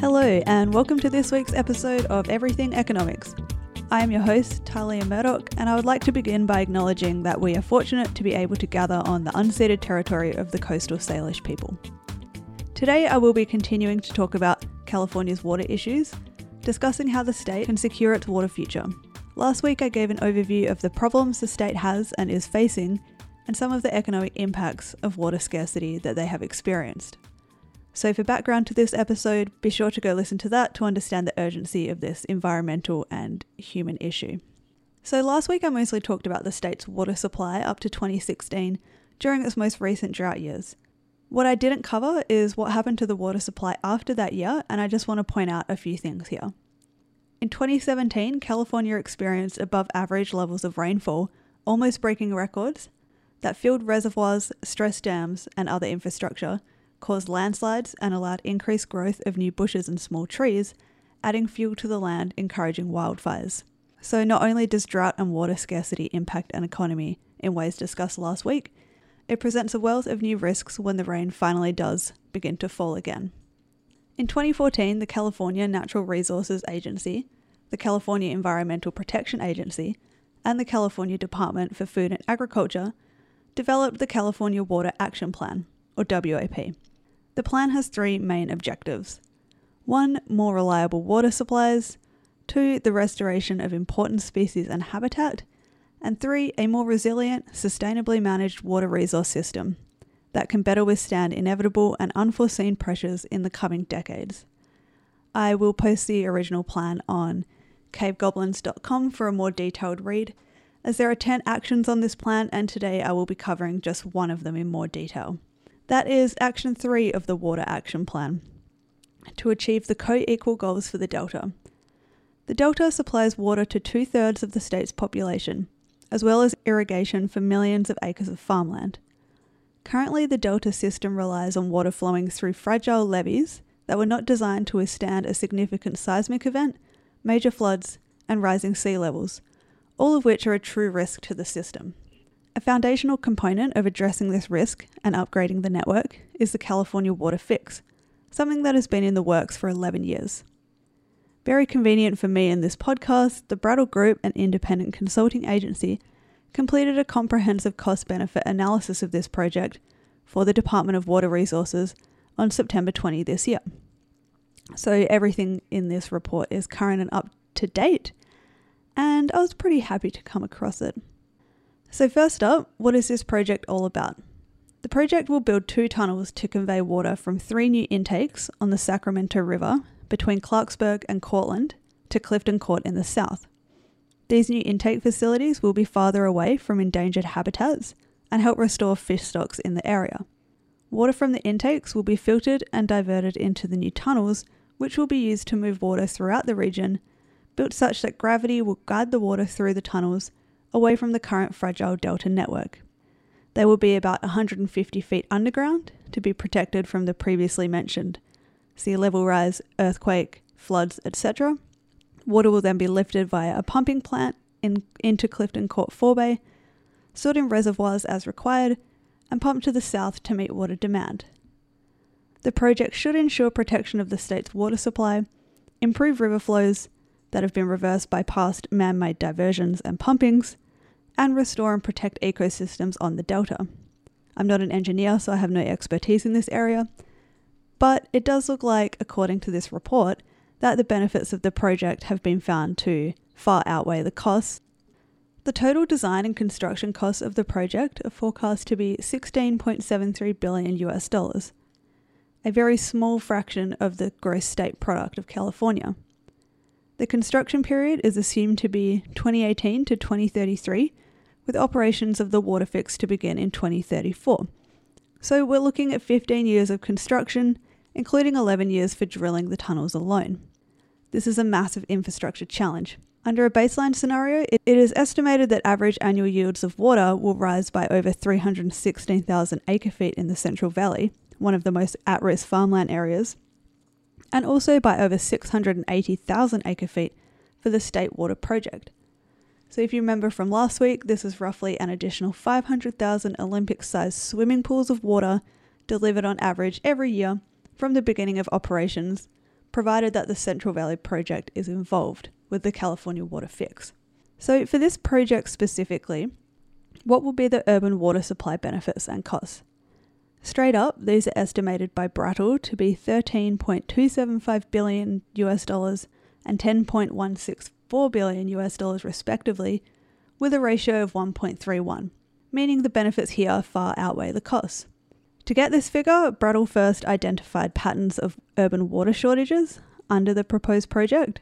Hello, and welcome to this week's episode of Everything Economics. I am your host, Talia Murdoch, and I would like to begin by acknowledging that we are fortunate to be able to gather on the unceded territory of the coastal Salish people. Today, I will be continuing to talk about California's water issues, discussing how the state can secure its water future. Last week, I gave an overview of the problems the state has and is facing, and some of the economic impacts of water scarcity that they have experienced. So, for background to this episode, be sure to go listen to that to understand the urgency of this environmental and human issue. So, last week I mostly talked about the state's water supply up to 2016 during its most recent drought years. What I didn't cover is what happened to the water supply after that year, and I just want to point out a few things here. In 2017, California experienced above average levels of rainfall, almost breaking records, that filled reservoirs, stress dams, and other infrastructure caused landslides and allowed increased growth of new bushes and small trees, adding fuel to the land, encouraging wildfires. So, not only does drought and water scarcity impact an economy in ways discussed last week, it presents a wealth of new risks when the rain finally does begin to fall again. In 2014, the California Natural Resources Agency, the California Environmental Protection Agency, and the California Department for Food and Agriculture developed the California Water Action Plan, or WAP. The plan has three main objectives one, more reliable water supplies, two, the restoration of important species and habitat, and three, a more resilient, sustainably managed water resource system that can better withstand inevitable and unforeseen pressures in the coming decades. I will post the original plan on cavegoblins.com for a more detailed read, as there are 10 actions on this plan, and today I will be covering just one of them in more detail. That is Action 3 of the Water Action Plan to achieve the co equal goals for the Delta. The Delta supplies water to two thirds of the state's population, as well as irrigation for millions of acres of farmland. Currently, the Delta system relies on water flowing through fragile levees that were not designed to withstand a significant seismic event, major floods, and rising sea levels, all of which are a true risk to the system. A foundational component of addressing this risk and upgrading the network is the California Water Fix, something that has been in the works for 11 years. Very convenient for me in this podcast, the Brattle Group, an independent consulting agency, completed a comprehensive cost benefit analysis of this project for the Department of Water Resources on September 20 this year. So everything in this report is current and up to date, and I was pretty happy to come across it. So, first up, what is this project all about? The project will build two tunnels to convey water from three new intakes on the Sacramento River between Clarksburg and Courtland to Clifton Court in the south. These new intake facilities will be farther away from endangered habitats and help restore fish stocks in the area. Water from the intakes will be filtered and diverted into the new tunnels, which will be used to move water throughout the region, built such that gravity will guide the water through the tunnels away from the current fragile delta network. They will be about 150 feet underground to be protected from the previously mentioned sea level rise, earthquake, floods, etc. Water will then be lifted via a pumping plant in, into Clifton Court Forebay, stored in reservoirs as required, and pumped to the south to meet water demand. The project should ensure protection of the state's water supply, improve river flows, that have been reversed by past man made diversions and pumpings, and restore and protect ecosystems on the delta. I'm not an engineer, so I have no expertise in this area, but it does look like, according to this report, that the benefits of the project have been found to far outweigh the costs. The total design and construction costs of the project are forecast to be 16.73 billion US dollars, a very small fraction of the gross state product of California. The construction period is assumed to be 2018 to 2033, with operations of the water fix to begin in 2034. So we're looking at 15 years of construction, including 11 years for drilling the tunnels alone. This is a massive infrastructure challenge. Under a baseline scenario, it is estimated that average annual yields of water will rise by over 316,000 acre feet in the Central Valley, one of the most at risk farmland areas, and also by over 680,000 acre feet for the State Water Project. So, if you remember from last week, this is roughly an additional 500,000 Olympic sized swimming pools of water delivered on average every year from the beginning of operations provided that the Central Valley project is involved with the California Water Fix. So, for this project specifically, what will be the urban water supply benefits and costs? Straight up, these are estimated by Brattle to be 13.275 billion US dollars and 10.164 billion US dollars respectively, with a ratio of 1.31, meaning the benefits here far outweigh the costs. To get this figure, Brattle first identified patterns of urban water shortages under the proposed project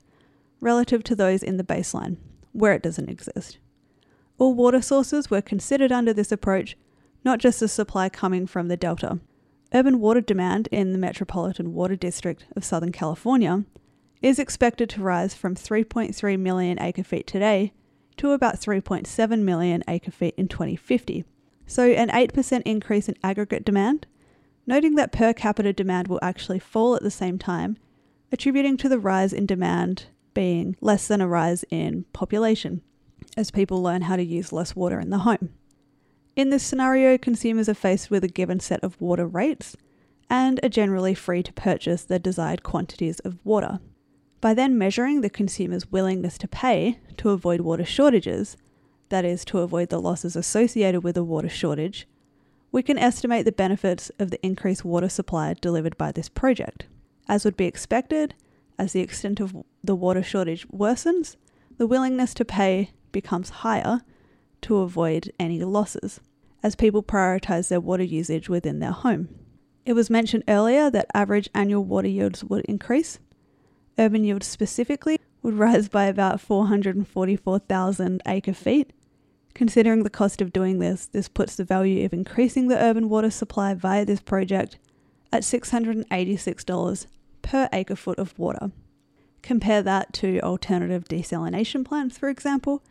relative to those in the baseline, where it doesn't exist. All water sources were considered under this approach, not just the supply coming from the Delta. Urban water demand in the Metropolitan Water District of Southern California is expected to rise from 3.3 million acre feet today to about 3.7 million acre feet in 2050. So, an 8% increase in aggregate demand, noting that per capita demand will actually fall at the same time, attributing to the rise in demand being less than a rise in population as people learn how to use less water in the home. In this scenario, consumers are faced with a given set of water rates and are generally free to purchase the desired quantities of water. By then measuring the consumer's willingness to pay to avoid water shortages, that is, to avoid the losses associated with a water shortage, we can estimate the benefits of the increased water supply delivered by this project. As would be expected, as the extent of the water shortage worsens, the willingness to pay becomes higher to avoid any losses, as people prioritize their water usage within their home. It was mentioned earlier that average annual water yields would increase. Urban yield specifically would rise by about 444,000 acre feet. Considering the cost of doing this, this puts the value of increasing the urban water supply via this project at $686 per acre foot of water. Compare that to alternative desalination plants, for example,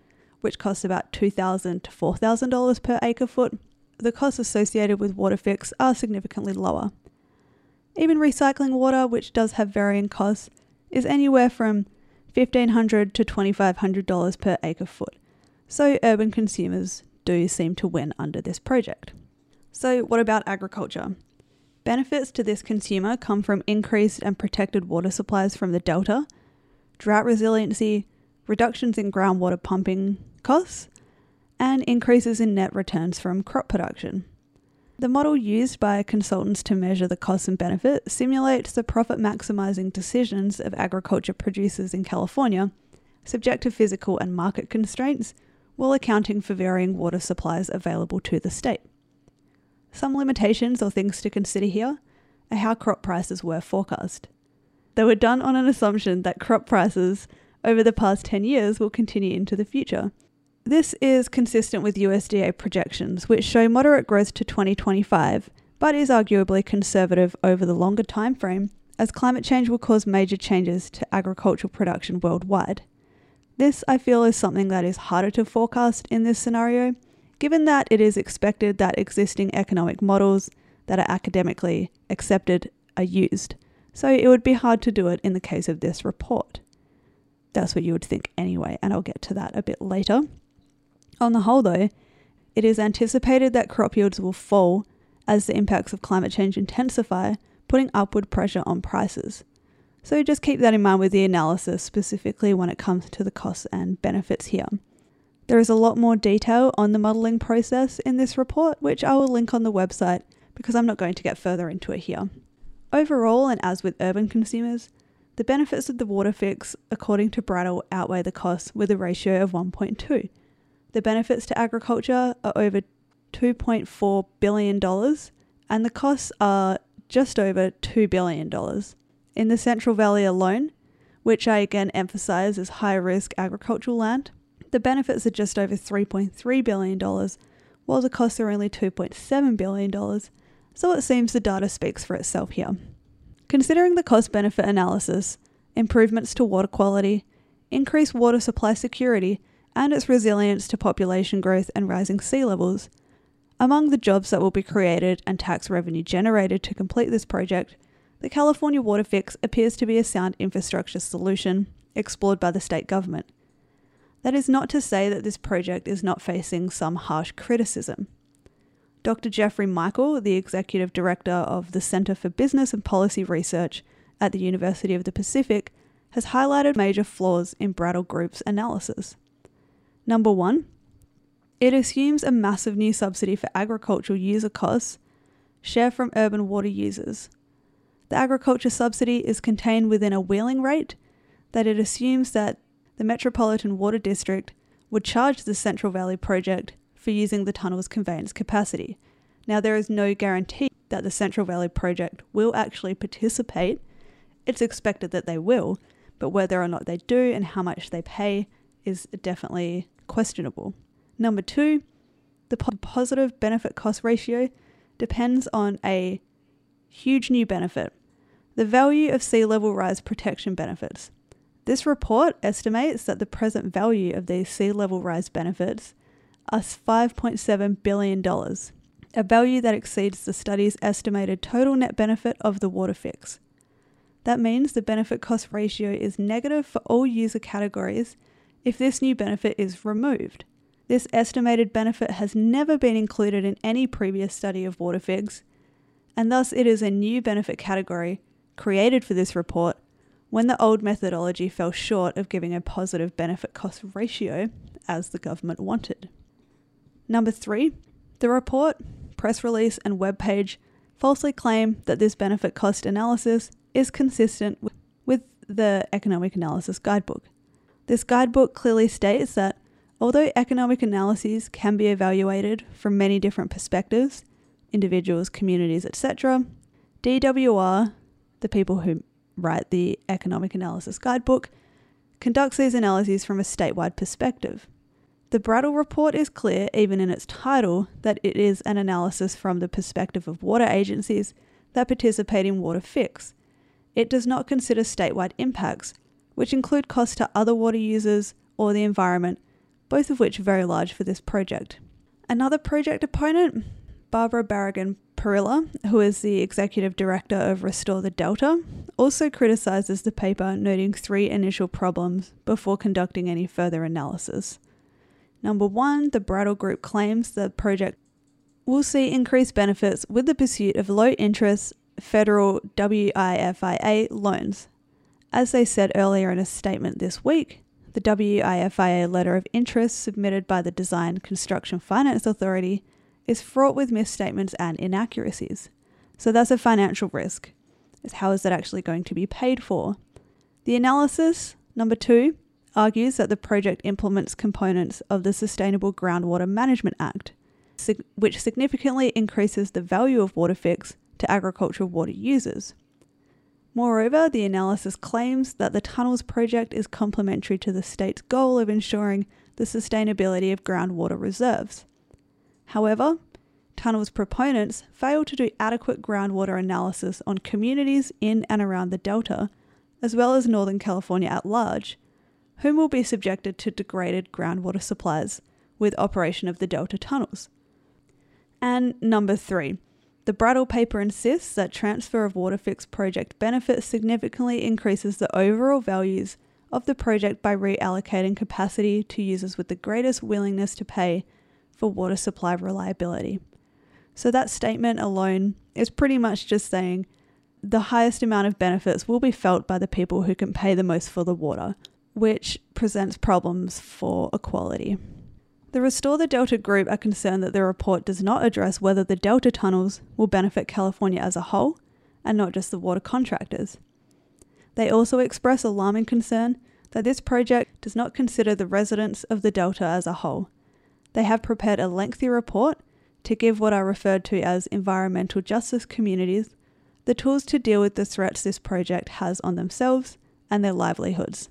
which cost about 2,000 to $4,000 per acre foot. The costs associated with water fix are significantly lower. Even recycling water, which does have varying costs, is anywhere from 1,500 to $2,500 per acre foot. So urban consumers do seem to win under this project. So, what about agriculture? Benefits to this consumer come from increased and protected water supplies from the Delta, drought resiliency, reductions in groundwater pumping costs, and increases in net returns from crop production. The model used by consultants to measure the costs and benefit simulates the profit maximizing decisions of agriculture producers in California, subject to physical and market constraints, while accounting for varying water supplies available to the state. Some limitations or things to consider here are how crop prices were forecast. They were done on an assumption that crop prices over the past 10 years will continue into the future. This is consistent with USDA projections, which show moderate growth to 2025, but is arguably conservative over the longer time frame, as climate change will cause major changes to agricultural production worldwide. This, I feel, is something that is harder to forecast in this scenario, given that it is expected that existing economic models that are academically accepted are used. So it would be hard to do it in the case of this report. That's what you would think anyway, and I'll get to that a bit later. On the whole, though, it is anticipated that crop yields will fall as the impacts of climate change intensify, putting upward pressure on prices. So just keep that in mind with the analysis, specifically when it comes to the costs and benefits here. There is a lot more detail on the modelling process in this report, which I will link on the website because I'm not going to get further into it here. Overall, and as with urban consumers, the benefits of the water fix, according to Brattle, outweigh the costs with a ratio of 1.2. The benefits to agriculture are over $2.4 billion, and the costs are just over $2 billion. In the Central Valley alone, which I again emphasize is high risk agricultural land, the benefits are just over $3.3 billion, while the costs are only $2.7 billion, so it seems the data speaks for itself here. Considering the cost benefit analysis, improvements to water quality, increased water supply security, and its resilience to population growth and rising sea levels, among the jobs that will be created and tax revenue generated to complete this project, the California Water Fix appears to be a sound infrastructure solution explored by the state government. That is not to say that this project is not facing some harsh criticism. Dr. Jeffrey Michael, the executive director of the Center for Business and Policy Research at the University of the Pacific has highlighted major flaws in Brattle Group's analysis. Number one, it assumes a massive new subsidy for agricultural user costs share from urban water users. The agriculture subsidy is contained within a wheeling rate that it assumes that the Metropolitan Water District would charge the Central Valley project for using the tunnel's conveyance capacity. Now, there is no guarantee that the Central Valley project will actually participate. It's expected that they will, but whether or not they do and how much they pay is definitely questionable. Number two, the positive benefit cost ratio depends on a huge new benefit the value of sea level rise protection benefits. This report estimates that the present value of these sea level rise benefits are $5.7 billion, a value that exceeds the study's estimated total net benefit of the water fix. That means the benefit cost ratio is negative for all user categories if this new benefit is removed. This estimated benefit has never been included in any previous study of water fix, and thus it is a new benefit category created for this report when the old methodology fell short of giving a positive benefit cost ratio as the government wanted. Number three, the report, press release, and webpage falsely claim that this benefit cost analysis is consistent with the Economic Analysis Guidebook. This guidebook clearly states that although economic analyses can be evaluated from many different perspectives, individuals, communities, etc., DWR, the people who write the Economic Analysis Guidebook, conducts these analyses from a statewide perspective. The Brattle Report is clear, even in its title, that it is an analysis from the perspective of water agencies that participate in water fix. It does not consider statewide impacts, which include costs to other water users or the environment, both of which are very large for this project. Another project opponent, Barbara Barragan Perilla, who is the executive director of Restore the Delta, also criticises the paper, noting three initial problems before conducting any further analysis. Number one, the Brattle Group claims the project will see increased benefits with the pursuit of low interest federal WIFIA loans. As they said earlier in a statement this week, the WIFIA letter of interest submitted by the Design Construction Finance Authority is fraught with misstatements and inaccuracies. So that's a financial risk. Is how is that actually going to be paid for? The analysis, number two, argues that the project implements components of the Sustainable Groundwater Management Act, which significantly increases the value of water fix to agricultural water users. Moreover, the analysis claims that the tunnels project is complementary to the state's goal of ensuring the sustainability of groundwater reserves. However, tunnels proponents fail to do adequate groundwater analysis on communities in and around the Delta, as well as Northern California at large, whom will be subjected to degraded groundwater supplies with operation of the Delta tunnels. And number three, the Brattle paper insists that transfer of WaterFix project benefits significantly increases the overall values of the project by reallocating capacity to users with the greatest willingness to pay for water supply reliability. So that statement alone is pretty much just saying the highest amount of benefits will be felt by the people who can pay the most for the water, which presents problems for equality. The Restore the Delta group are concerned that the report does not address whether the Delta tunnels will benefit California as a whole and not just the water contractors. They also express alarming concern that this project does not consider the residents of the Delta as a whole they have prepared a lengthy report to give what are referred to as environmental justice communities the tools to deal with the threats this project has on themselves and their livelihoods.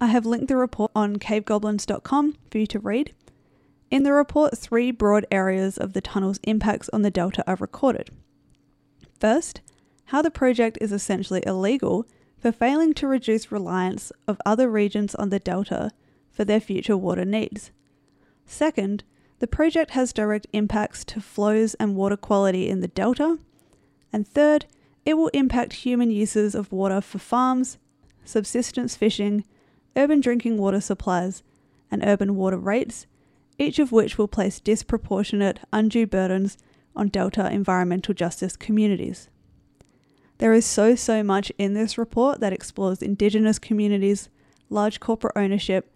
I have linked the report on cavegoblins.com for you to read. In the report, three broad areas of the tunnel's impacts on the Delta are recorded. First, how the project is essentially illegal for failing to reduce reliance of other regions on the Delta for their future water needs. Second, the project has direct impacts to flows and water quality in the delta. And third, it will impact human uses of water for farms, subsistence fishing, urban drinking water supplies, and urban water rates, each of which will place disproportionate undue burdens on Delta environmental justice communities. There is so, so much in this report that explores Indigenous communities, large corporate ownership,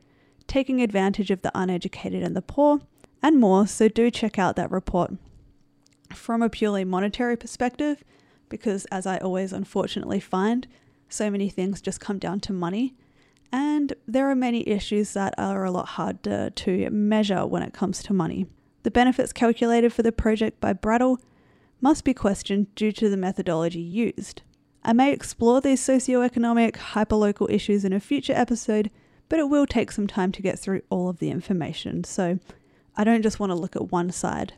taking advantage of the uneducated and the poor, and more, so do check out that report. From a purely monetary perspective, because as I always unfortunately find, so many things just come down to money, and there are many issues that are a lot harder to measure when it comes to money. The benefits calculated for the project by Brattle must be questioned due to the methodology used. I may explore these socio-economic, hyperlocal issues in a future episode, but it will take some time to get through all of the information, so I don't just want to look at one side.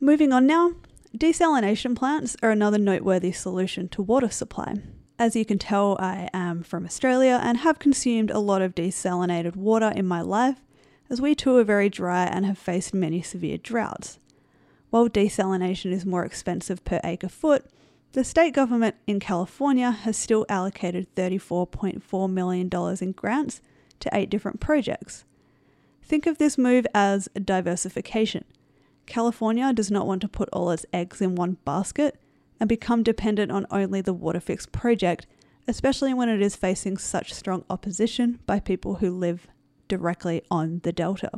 Moving on now, desalination plants are another noteworthy solution to water supply. As you can tell, I am from Australia and have consumed a lot of desalinated water in my life, as we too are very dry and have faced many severe droughts. While desalination is more expensive per acre foot, the state government in California has still allocated $34.4 million in grants to eight different projects. Think of this move as diversification. California does not want to put all its eggs in one basket and become dependent on only the Waterfix project, especially when it is facing such strong opposition by people who live directly on the delta.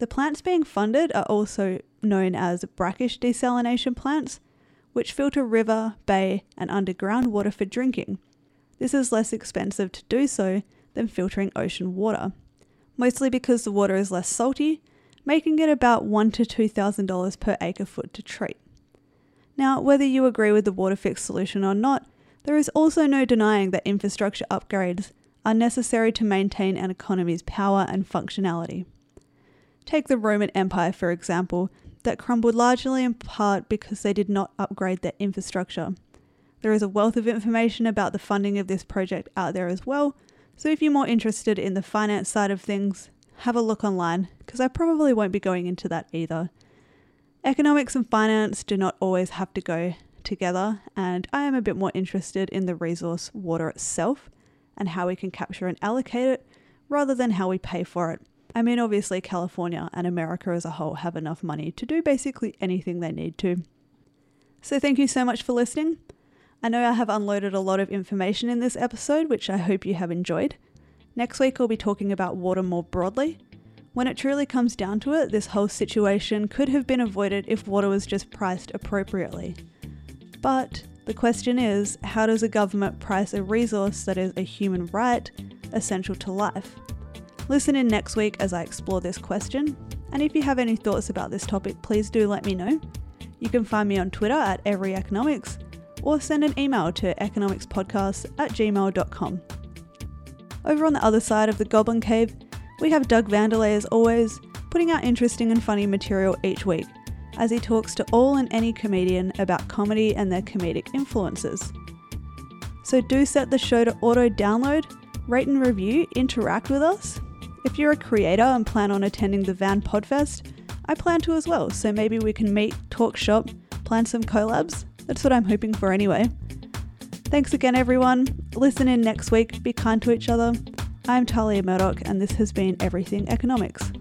The plants being funded are also known as brackish desalination plants, which filter river, bay, and underground water for drinking. This is less expensive to do so than filtering ocean water, mostly because the water is less salty, making it about one to two thousand dollars per acre foot to treat. Now, whether you agree with the Waterfix solution or not, there is also no denying that infrastructure upgrades are necessary to maintain an economy's power and functionality. Take the Roman Empire, for example, that crumbled largely in part because they did not upgrade their infrastructure. There is a wealth of information about the funding of this project out there as well, so if you're more interested in the finance side of things, have a look online, because I probably won't be going into that either. Economics and finance do not always have to go together, and I am a bit more interested in the resource water itself and how we can capture and allocate it rather than how we pay for it. I mean, obviously, California and America as a whole have enough money to do basically anything they need to. So, thank you so much for listening. I know I have unloaded a lot of information in this episode, which I hope you have enjoyed. Next week, I'll be talking about water more broadly. When it truly comes down to it, this whole situation could have been avoided if water was just priced appropriately. But the question is how does a government price a resource that is a human right essential to life? Listen in next week as I explore this question. And if you have any thoughts about this topic, please do let me know. You can find me on Twitter at EveryEconomics or send an email to economicspodcast at gmail.com. Over on the other side of the Goblin Cave, we have Doug Vanderlei as always, putting out interesting and funny material each week as he talks to all and any comedian about comedy and their comedic influences. So do set the show to auto download, rate and review, interact with us, if you're a creator and plan on attending the Van Podfest, I plan to as well, so maybe we can meet, talk shop, plan some collabs. That's what I'm hoping for anyway. Thanks again, everyone. Listen in next week, be kind to each other. I'm Talia Murdoch, and this has been Everything Economics.